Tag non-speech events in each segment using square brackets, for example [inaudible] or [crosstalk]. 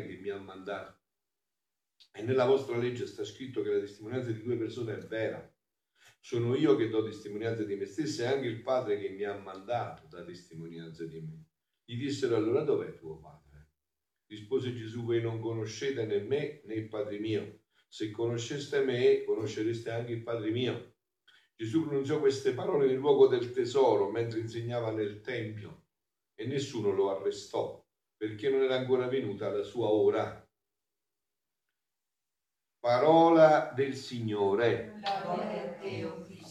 che mi ha mandato. E nella vostra legge sta scritto che la testimonianza di due persone è vera. Sono io che do testimonianza di me stesso e anche il Padre che mi ha mandato dà testimonianza di me. Gli dissero allora dov'è tuo Padre? Rispose Gesù, voi non conoscete né me né il Padre mio. Se conosceste me, conoscereste anche il Padre mio. Gesù pronunziò queste parole nel luogo del tesoro mentre insegnava nel Tempio e nessuno lo arrestò perché non era ancora venuta la sua ora. Parola del Signore.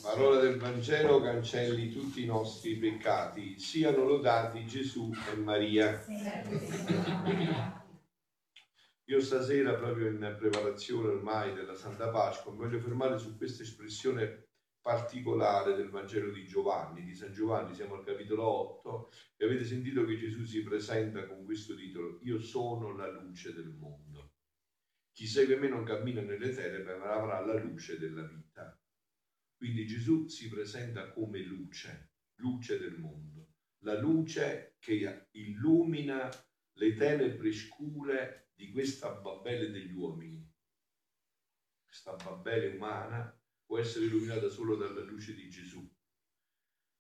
Parola del Vangelo cancelli tutti i nostri peccati. Siano lodati Gesù e Maria. Io stasera, proprio in preparazione ormai della Santa Pasqua, voglio fermare su questa espressione particolare del Vangelo di Giovanni, di San Giovanni, siamo al capitolo 8, e avete sentito che Gesù si presenta con questo titolo, Io sono la luce del mondo. Chi segue me non cammina nelle tenebre, ma avrà la luce della vita. Quindi Gesù si presenta come luce, luce del mondo, la luce che illumina le tenebre scure di questa Babele degli uomini, questa Babele umana può essere illuminata solo dalla luce di Gesù.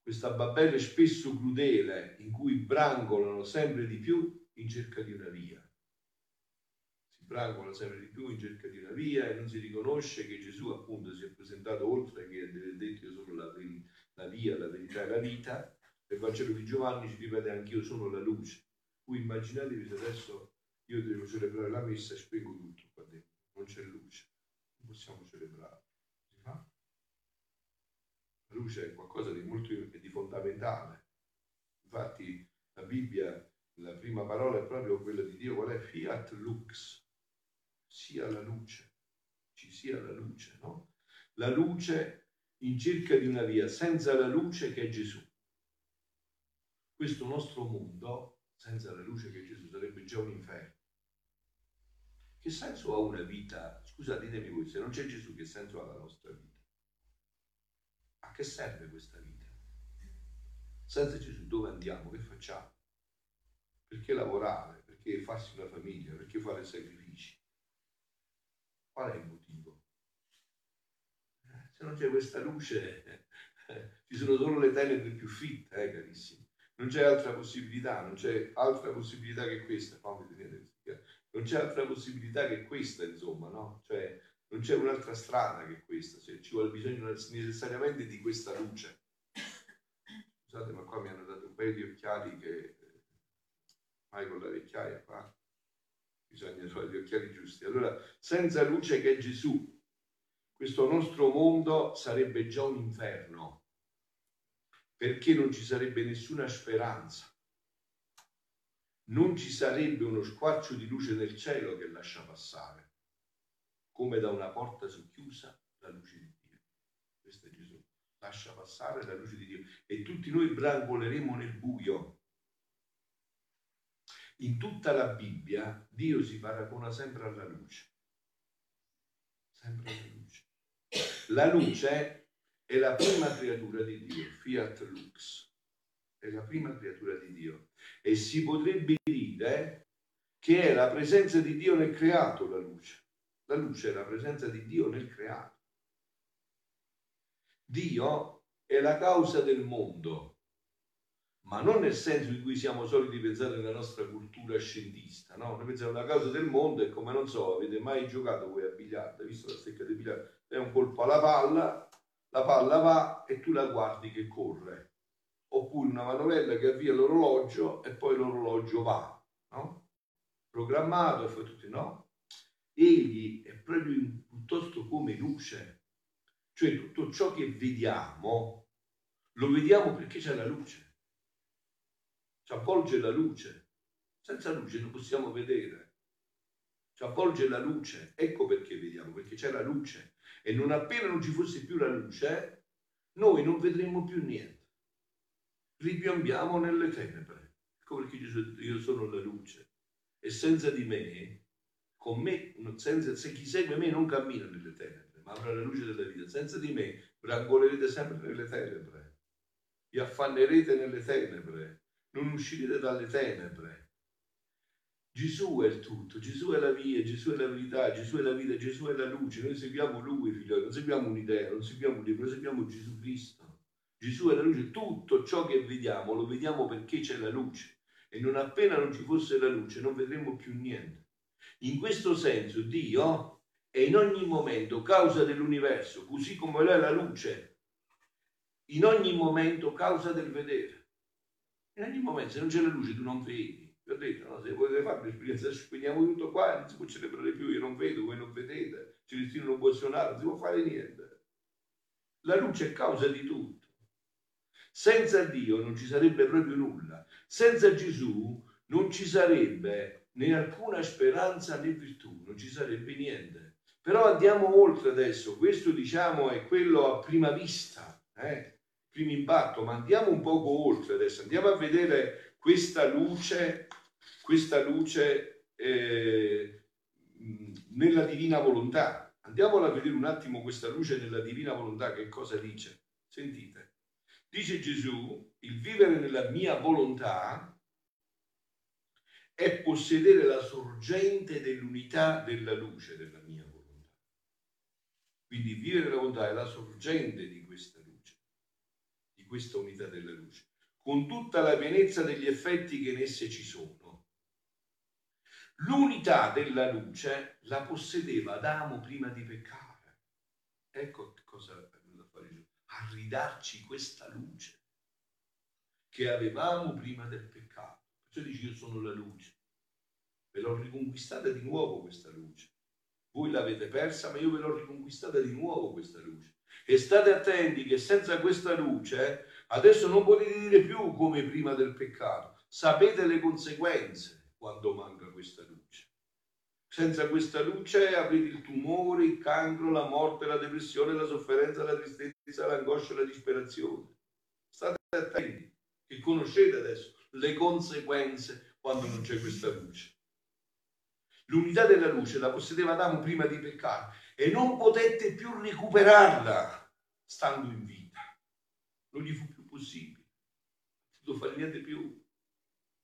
Questa Babele spesso crudele in cui brangolano sempre di più in cerca di una via. Si brangolano sempre di più in cerca di una via e non si riconosce che Gesù appunto si è presentato oltre che ha detto io sono la, la via, la verità e la vita. Nel Vangelo di Giovanni ci ripete anche io sono la luce. Voi immaginatevi se adesso io devo celebrare la messa e spengo tutto qua dentro, non c'è luce, non possiamo celebrare. È qualcosa di molto di fondamentale. Infatti la Bibbia, la prima parola è proprio quella di Dio, qual è? Fiat lux, sia la luce, ci sia la luce, no? La luce in cerca di una via, senza la luce che è Gesù. Questo nostro mondo, senza la luce che è Gesù, sarebbe già un inferno. Che senso ha una vita? Scusate, ditemi voi, se non c'è Gesù, che senso ha la nostra vita? Che serve questa vita? Senza Gesù dove andiamo? Che facciamo? Perché lavorare? Perché farsi una famiglia? Perché fare sacrifici? Qual è il motivo? Eh, se non c'è questa luce, [laughs] ci sono solo le tenebre più fitte, eh, carissimi. Non c'è altra possibilità, non c'è altra possibilità che questa. Non c'è altra possibilità che questa, insomma, no? Cioè, non c'è un'altra strada che questa, cioè, ci vuole bisogno necessariamente di questa luce. Scusate, ma qua mi hanno dato un paio di occhiali che mai con la vecchiaia qua bisogna trovare gli occhiali giusti. Allora, senza luce che è Gesù, questo nostro mondo sarebbe già un inferno, perché non ci sarebbe nessuna speranza. Non ci sarebbe uno squarcio di luce nel cielo che lascia passare come da una porta socchiusa la luce di Dio. Questo è Gesù. Lascia passare la luce di Dio e tutti noi brancoleremo nel buio. In tutta la Bibbia Dio si paragona sempre alla luce. Sempre alla luce. La luce è la prima creatura di Dio, fiat lux. È la prima creatura di Dio. E si potrebbe dire che è la presenza di Dio nel creato la luce. La luce è la presenza di Dio nel creato. Dio è la causa del mondo, ma non nel senso in cui siamo soliti pensare nella nostra cultura scientista, no? Noi pensiamo la causa del mondo è come, non so, avete mai giocato voi a biliardo, visto la stecca di biliardo? È un colpo alla palla, la palla va e tu la guardi che corre. Oppure una manovella che avvia l'orologio e poi l'orologio va, no? Programmato e fa tutti, no? Egli è proprio piuttosto come luce, cioè tutto ciò che vediamo lo vediamo perché c'è la luce, ci avvolge la luce, senza luce non possiamo vedere, ci avvolge la luce, ecco perché vediamo, perché c'è la luce. E non appena non ci fosse più la luce, noi non vedremo più niente, ripiombiamo nelle tenebre, ecco perché io sono la luce. E senza di me con me, senza, se chi segue me non cammina nelle tenebre, ma avrà la luce della vita. Senza di me brancolerete sempre nelle tenebre, vi affannerete nelle tenebre, non uscirete dalle tenebre. Gesù è il tutto, Gesù è la via, Gesù è la verità, Gesù è la vita, Gesù è la luce. Noi seguiamo Lui, figlioli, non seguiamo un'idea, non seguiamo un libro, noi seguiamo Gesù Cristo. Gesù è la luce, tutto ciò che vediamo lo vediamo perché c'è la luce e non appena non ci fosse la luce non vedremo più niente. In questo senso Dio è in ogni momento causa dell'universo, così come è la luce, in ogni momento causa del vedere. In ogni momento, se non c'è la luce tu non vedi. Vi ho detto, no, se volete fare l'esperienza, spegniamo tutto qua, non si può celebrare più, io non vedo, voi non vedete, Celestino non può suonare, non si può fare niente. La luce è causa di tutto. Senza Dio non ci sarebbe proprio nulla. Senza Gesù non ci sarebbe né alcuna speranza né virtù, non ci sarebbe niente. Però andiamo oltre adesso, questo diciamo è quello a prima vista, eh? primo impatto, ma andiamo un poco oltre adesso, andiamo a vedere questa luce, questa luce eh, nella divina volontà. Andiamola a vedere un attimo questa luce nella divina volontà, che cosa dice. Sentite, dice Gesù, il vivere nella mia volontà è possedere la sorgente dell'unità della luce della mia volontà. Quindi vivere nella volontà è la sorgente di questa luce, di questa unità della luce con tutta la pienezza degli effetti che in esse ci sono. L'unità della luce la possedeva Adamo prima di peccare. Ecco cosa è venuto a fare Gesù, a ridarci questa luce che avevamo prima del peccato. Perciò dice io sono la luce. Ve l'ho riconquistata di nuovo questa luce. Voi l'avete persa, ma io ve l'ho riconquistata di nuovo questa luce. E state attenti che senza questa luce Adesso non potete dire più come prima del peccato. Sapete le conseguenze quando manca questa luce. Senza questa luce avrete il tumore, il cancro, la morte, la depressione, la sofferenza, la tristezza, l'angoscia, la disperazione. State attenti che conoscete adesso le conseguenze quando non c'è questa luce. L'unità della luce la possedeva Adamo prima di peccare e non potette più recuperarla stando in vita. Non gli fu più possibile. Non fare niente più.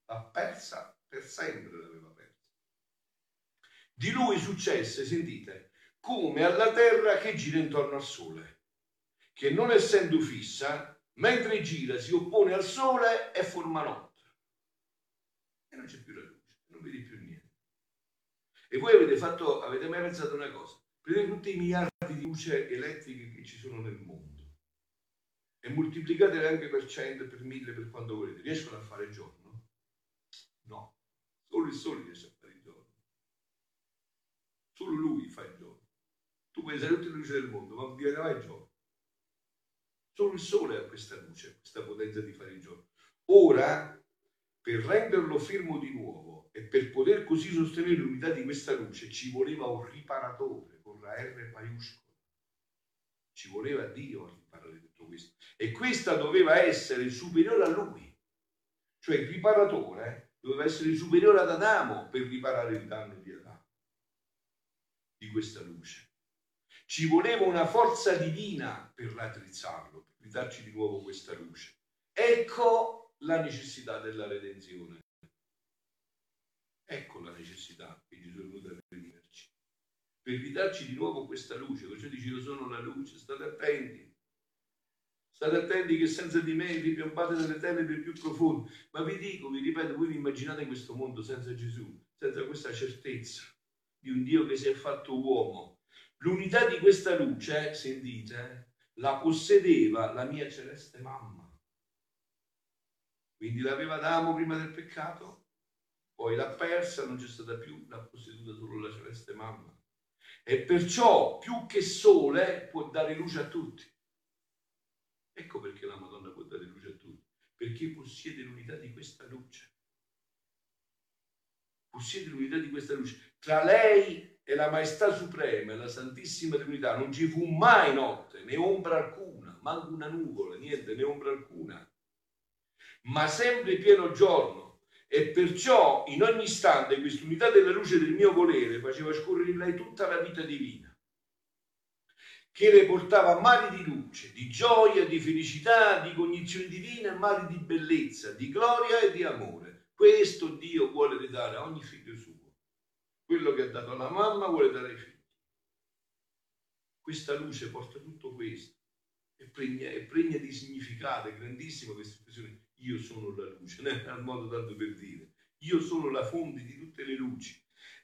L'ha persa per sempre, l'aveva persa. Di lui successe, sentite, come alla terra che gira intorno al sole, che non essendo fissa, mentre gira si oppone al sole e forma notte. Non c'è più la luce, non vedi più niente. E voi avete fatto, avete mai pensato una cosa? Prendete tutti i miliardi di luce elettriche che ci sono nel mondo e moltiplicatele anche per 100, per 1000, per quanto volete, riescono a fare giorno? No, solo il sole riesce a fare il giorno. Solo lui fa il giorno. Tu puoi essere tutte le luci del mondo, ma diventerà il giorno. Solo il sole ha questa luce, questa potenza di fare il giorno. Ora, per renderlo fermo di nuovo e per poter così sostenere l'unità di questa luce, ci voleva un riparatore con la R maiuscola. Ci voleva Dio a riparare tutto questo. E questa doveva essere superiore a lui. Cioè il riparatore doveva essere superiore ad Adamo per riparare il danno di Adamo, di questa luce. Ci voleva una forza divina per raddrizzarlo, per ridarci di nuovo questa luce. Ecco la necessità della redenzione. Ecco la necessità che Gesù è venuto a redimerci. Per ridarci di nuovo questa luce. Perciò dice io sono la luce, state attenti. State attenti che senza di me vi piombate nelle tenebre più profonde. Ma vi dico, vi ripeto, voi vi immaginate questo mondo senza Gesù, senza questa certezza di un Dio che si è fatto uomo. L'unità di questa luce, sentite, la possedeva la mia celeste mamma. Quindi l'aveva Adamo prima del peccato, poi l'ha persa, non c'è stata più, l'ha posseduta solo la celeste mamma. E perciò più che sole può dare luce a tutti. Ecco perché la Madonna può dare luce a tutti, perché possiede l'unità di questa luce. Possiede l'unità di questa luce. Tra lei e la Maestà Suprema la Santissima Trinità non ci fu mai notte, né ombra alcuna, manco una nuvola, niente, né ombra alcuna, ma sempre pieno giorno. E perciò in ogni istante quest'unità della luce del mio volere faceva scorrere in lei tutta la vita divina che le portava mari di luce, di gioia, di felicità, di cognizione divina, mari di bellezza, di gloria e di amore. Questo Dio vuole ridare a ogni figlio suo. Quello che ha dato alla mamma vuole dare ai figli. Questa luce porta tutto questo. È pregna, è pregna di significato, è grandissima questa espressione. Io sono la luce, non è un modo tanto per dire. Io sono la fonte di tutte le luci.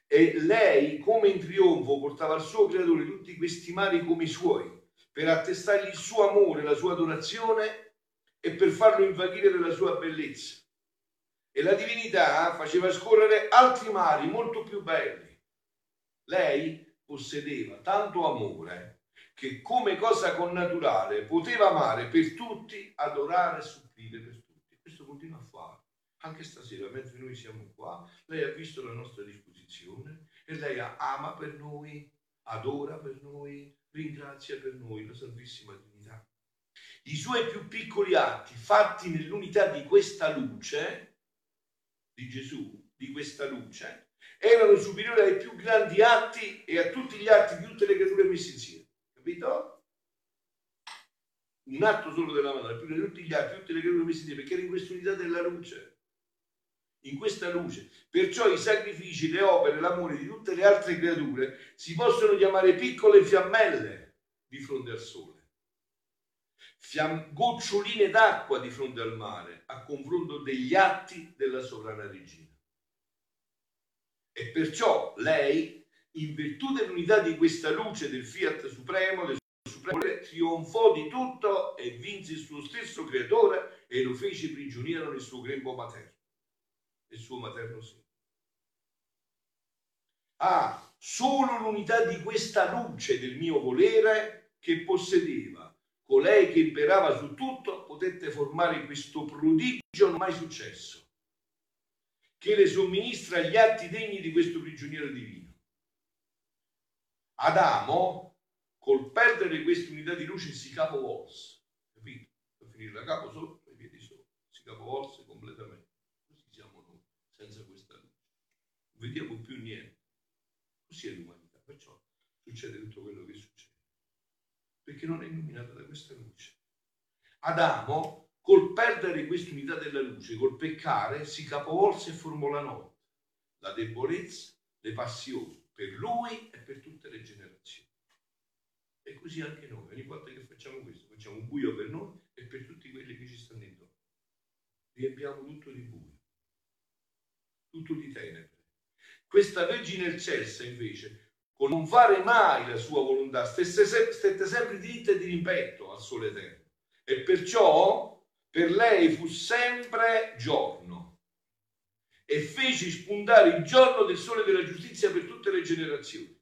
E lei, come in trionfo, portava al suo creatore tutti questi mari come suoi, per attestargli il suo amore, la sua adorazione e per farlo invaghire della sua bellezza. E la divinità faceva scorrere altri mari molto più belli. Lei possedeva tanto amore che come cosa connaturale poteva amare per tutti, adorare e supplire per tutti. Continua a fare. Anche stasera, mentre noi siamo qua, lei ha visto la nostra disposizione e lei ama per noi, adora per noi, ringrazia per noi la Santissima Divinità. I suoi più piccoli atti, fatti nell'unità di questa luce, di Gesù, di questa luce, erano superiori ai più grandi atti e a tutti gli atti di tutte le creature messe insieme. Capito? Un atto solo della Madonna, più di tutti gli atti, tutte le creature messe insieme, perché era in questa unità della luce. In questa luce. Perciò i sacrifici, le opere, l'amore di tutte le altre creature si possono chiamare piccole fiammelle di fronte al sole fiam- goccioline d'acqua di fronte al mare a confronto degli atti della sovrana regina. E perciò lei, in virtù dell'unità di questa luce del fiat supremo, del supremo trionfò di tutto e vinse il suo stesso creatore e lo fece prigioniero nel suo grembo materno, nel suo materno seno. Ah, solo l'unità di questa luce del mio volere che possedeva colei che imperava su tutto, potette formare questo prodigio mai successo, che le somministra gli atti degni di questo prigioniero divino. Adamo, col perdere questa unità di luce, si capovolse, capito? Per finire da capo sotto e piedi sotto, si capovolse completamente. Così siamo noi, senza questa luce. Non vediamo più niente. Così è l'umanità, perciò succede tutto quello che succede perché non è illuminata da questa luce. Adamo, col perdere questa unità della luce, col peccare, si capovolse e formò la notte, la debolezza, le passioni, per lui e per tutte le generazioni. E così anche noi, ogni volta che facciamo questo, facciamo un buio per noi e per tutti quelli che ci stanno intorno. Riempiamo tutto di buio, tutto di tenebre. Questa Vergine Eccessa, invece, con non fare mai la sua volontà, stette sempre dritta e di rimpetto al sole eterno. E perciò per lei fu sempre giorno e fece spuntare il giorno del sole della giustizia per tutte le generazioni.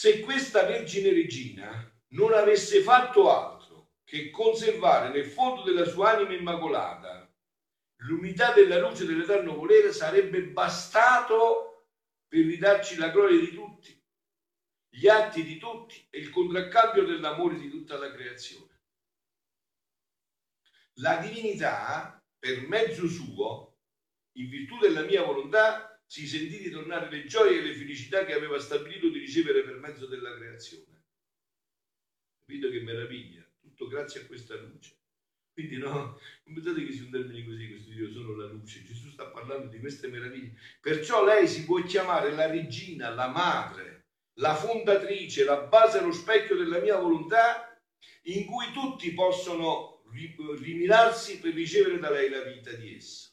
Se questa Vergine Regina non avesse fatto altro che conservare nel fondo della sua anima immacolata l'unità della luce dell'eterno volere sarebbe bastato per ridarci la gloria di tutti, gli atti di tutti e il contraccambio dell'amore di tutta la creazione. La divinità, per mezzo suo, in virtù della mia volontà, si sentì di tornare le gioie e le felicità che aveva stabilito di ricevere per mezzo della creazione. Capito che meraviglia? Tutto grazie a questa luce. Quindi no, non pensate che sia un termine così, questo Dio sono la luce. Gesù sta parlando di queste meraviglie. Perciò lei si può chiamare la regina, la madre, la fondatrice, la base, lo specchio della mia volontà, in cui tutti possono rimirarsi per ricevere da lei la vita di essa.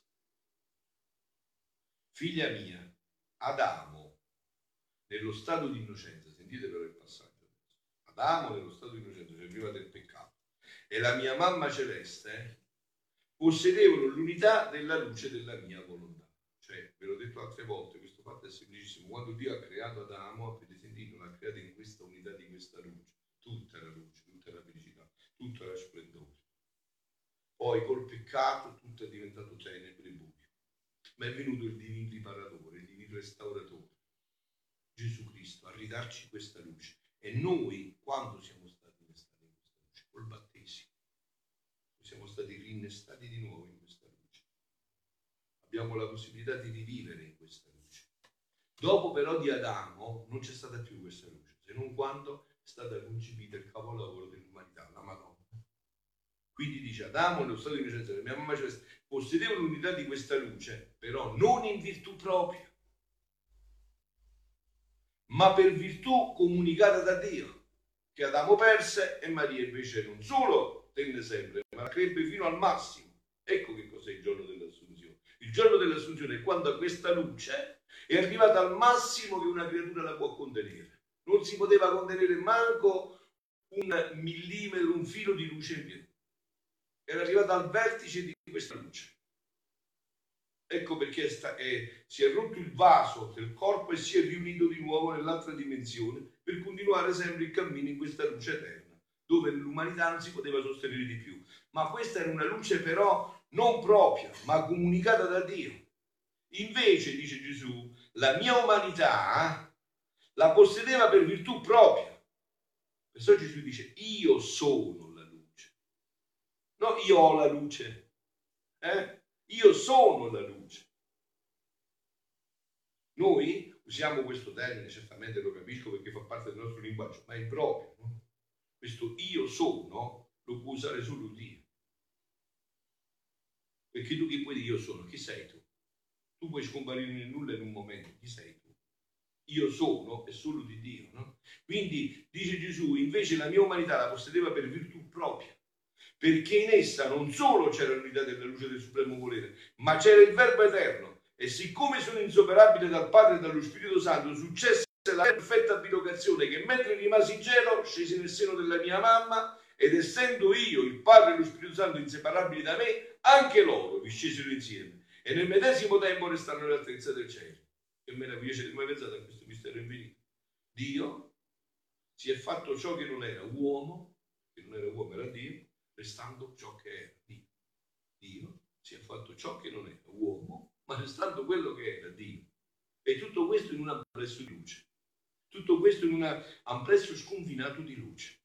Figlia mia, Adamo, nello stato di innocenza, sentite però il passaggio, Adamo nello stato di innocenza, cioè prima del peccato, e la mia mamma celeste possedevano l'unità della luce della mia volontà. Cioè, ve l'ho detto altre volte, questo fatto è semplicissimo. Quando Dio ha creato Adamo, avete sentito, l'ha creato in questa unità di questa luce. Tutta la luce, tutta la felicità, tutta la splendore. Poi col peccato tutto è diventato tenebre. Ma è venuto il divino riparatore, il divino restauratore, Gesù Cristo, a ridarci questa luce. E noi, quando siamo stati innestati in questa luce, col battesimo, siamo stati rinnestati di nuovo in questa luce. Abbiamo la possibilità di rivivere in questa luce. Dopo però di Adamo non c'è stata più questa luce, se non quando è stata concepita il capolavoro Madonna. Quindi dice Adamo nello stato di innocenza mia mamma celeste possedeva l'unità di questa luce, però non in virtù propria, ma per virtù comunicata da Dio, che Adamo perse e Maria invece non solo tenne sempre, ma crebbe fino al massimo. Ecco che cos'è il giorno dell'assunzione. Il giorno dell'assunzione è quando questa luce è arrivata al massimo che una creatura la può contenere. Non si poteva contenere manco un millimetro, un filo di luce in più. Era arrivata al vertice di questa luce. Ecco perché sta, eh, si è rotto il vaso del corpo e si è riunito di nuovo nell'altra dimensione per continuare sempre il cammino in questa luce eterna, dove l'umanità non si poteva sostenere di più. Ma questa era una luce però non propria, ma comunicata da Dio. Invece, dice Gesù, la mia umanità la possedeva per virtù propria. Perciò Gesù dice, io sono. No, io ho la luce. Eh? Io sono la luce. Noi usiamo questo termine, certamente lo capisco perché fa parte del nostro linguaggio, ma è proprio. No? Questo io sono lo può usare solo Dio. Perché tu chi puoi dire io sono? Chi sei tu? Tu puoi scomparire nel nulla in un momento. Chi sei tu? Io sono è solo di Dio. No? Quindi dice Gesù, invece la mia umanità la possedeva per virtù propria perché in essa non solo c'era l'unità della luce del supremo volere, ma c'era il Verbo eterno. E siccome sono insoperabile dal Padre e dallo Spirito Santo, successe la perfetta bilocazione che mentre rimasi in cielo scesi nel seno della mia mamma ed essendo io, il Padre e lo Spirito Santo inseparabili da me, anche loro vi scesero insieme e nel medesimo tempo restarono nell'altezza del cielo. Che meraviglia, avete mai pensato a questo mistero infinito? Dio si è fatto ciò che non era uomo, che non era uomo, era Dio, restando ciò che era Dio. Dio si è fatto ciò che non era uomo, ma restando quello che era Dio. E tutto questo in un amplesso di luce. Tutto questo in un amplesso sconfinato di luce.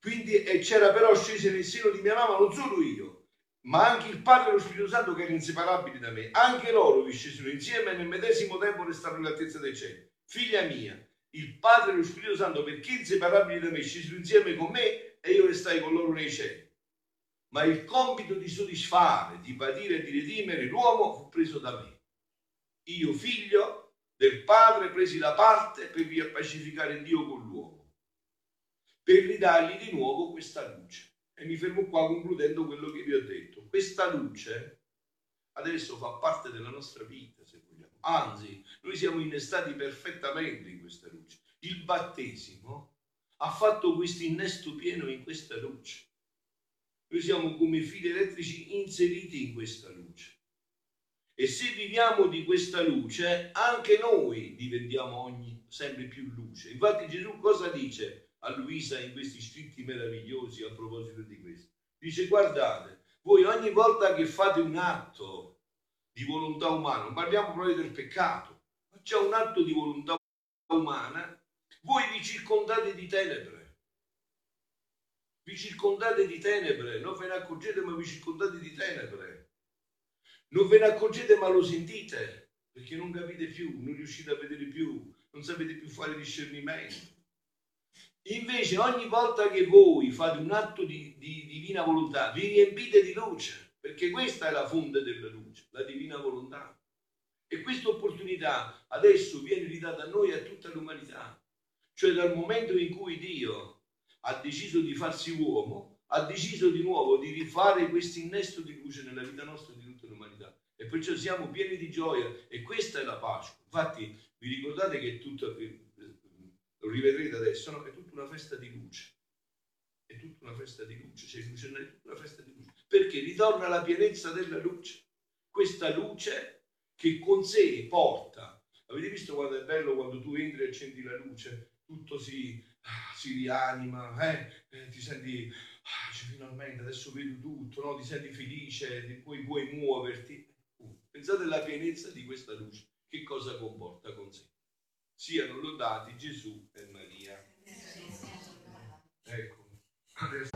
Quindi c'era però sceso nel seno di mia mamma non solo io, ma anche il Padre e lo Spirito Santo che erano inseparabili da me. Anche loro vi scesero insieme e nel medesimo tempo restarono nell'altezza dei cieli. Figlia mia, il Padre e lo Spirito Santo, perché inseparabili da me, scesero insieme con me e io restai con loro nei cieli. Ma il compito di soddisfare, di patire e di redimere l'uomo fu preso da me. Io, figlio del Padre, presi la parte per riappacificare Dio con l'uomo, per ridargli di nuovo questa luce. E mi fermo qua concludendo quello che vi ho detto. Questa luce adesso fa parte della nostra vita, se vogliamo. Anzi, noi siamo innestati perfettamente in questa luce. Il battesimo ha fatto questo innesto pieno in questa luce. Noi siamo come fili elettrici inseriti in questa luce. E se viviamo di questa luce, anche noi diventiamo ogni, sempre più luce. Infatti Gesù cosa dice a Luisa in questi scritti meravigliosi a proposito di questo? Dice guardate, voi ogni volta che fate un atto di volontà umana, non parliamo proprio del peccato, ma c'è un atto di volontà umana voi vi circondate di tenebre. Vi circondate di tenebre, non ve ne accorgete ma vi circondate di tenebre. Non ve ne accorgete ma lo sentite, perché non capite più, non riuscite a vedere più, non sapete più fare discernimento. Invece ogni volta che voi fate un atto di, di divina volontà, vi riempite di luce, perché questa è la fonte della luce, la divina volontà. E questa opportunità adesso viene ridata a noi e a tutta l'umanità. Cioè dal momento in cui Dio ha deciso di farsi uomo, ha deciso di nuovo di rifare questo innesto di luce nella vita nostra e di tutta l'umanità. E perciò siamo pieni di gioia e questa è la Pasqua. Infatti vi ricordate che è tutta, lo rivedrete adesso, no? è tutta una festa di luce. È tutta una festa di luce, c'è luce, è tutta una festa di luce. Perché ritorna la pienezza della luce. Questa luce che con sé porta. Avete visto quando è bello quando tu entri e accendi la luce? Tutto si, ah, si rianima, eh? Eh, ti senti, ah, finalmente adesso vedo tutto, no? ti senti felice, poi puoi muoverti. Uh, pensate alla pienezza di questa luce, che cosa comporta con sé. Siano lodati Gesù e Maria. Ecco, adesso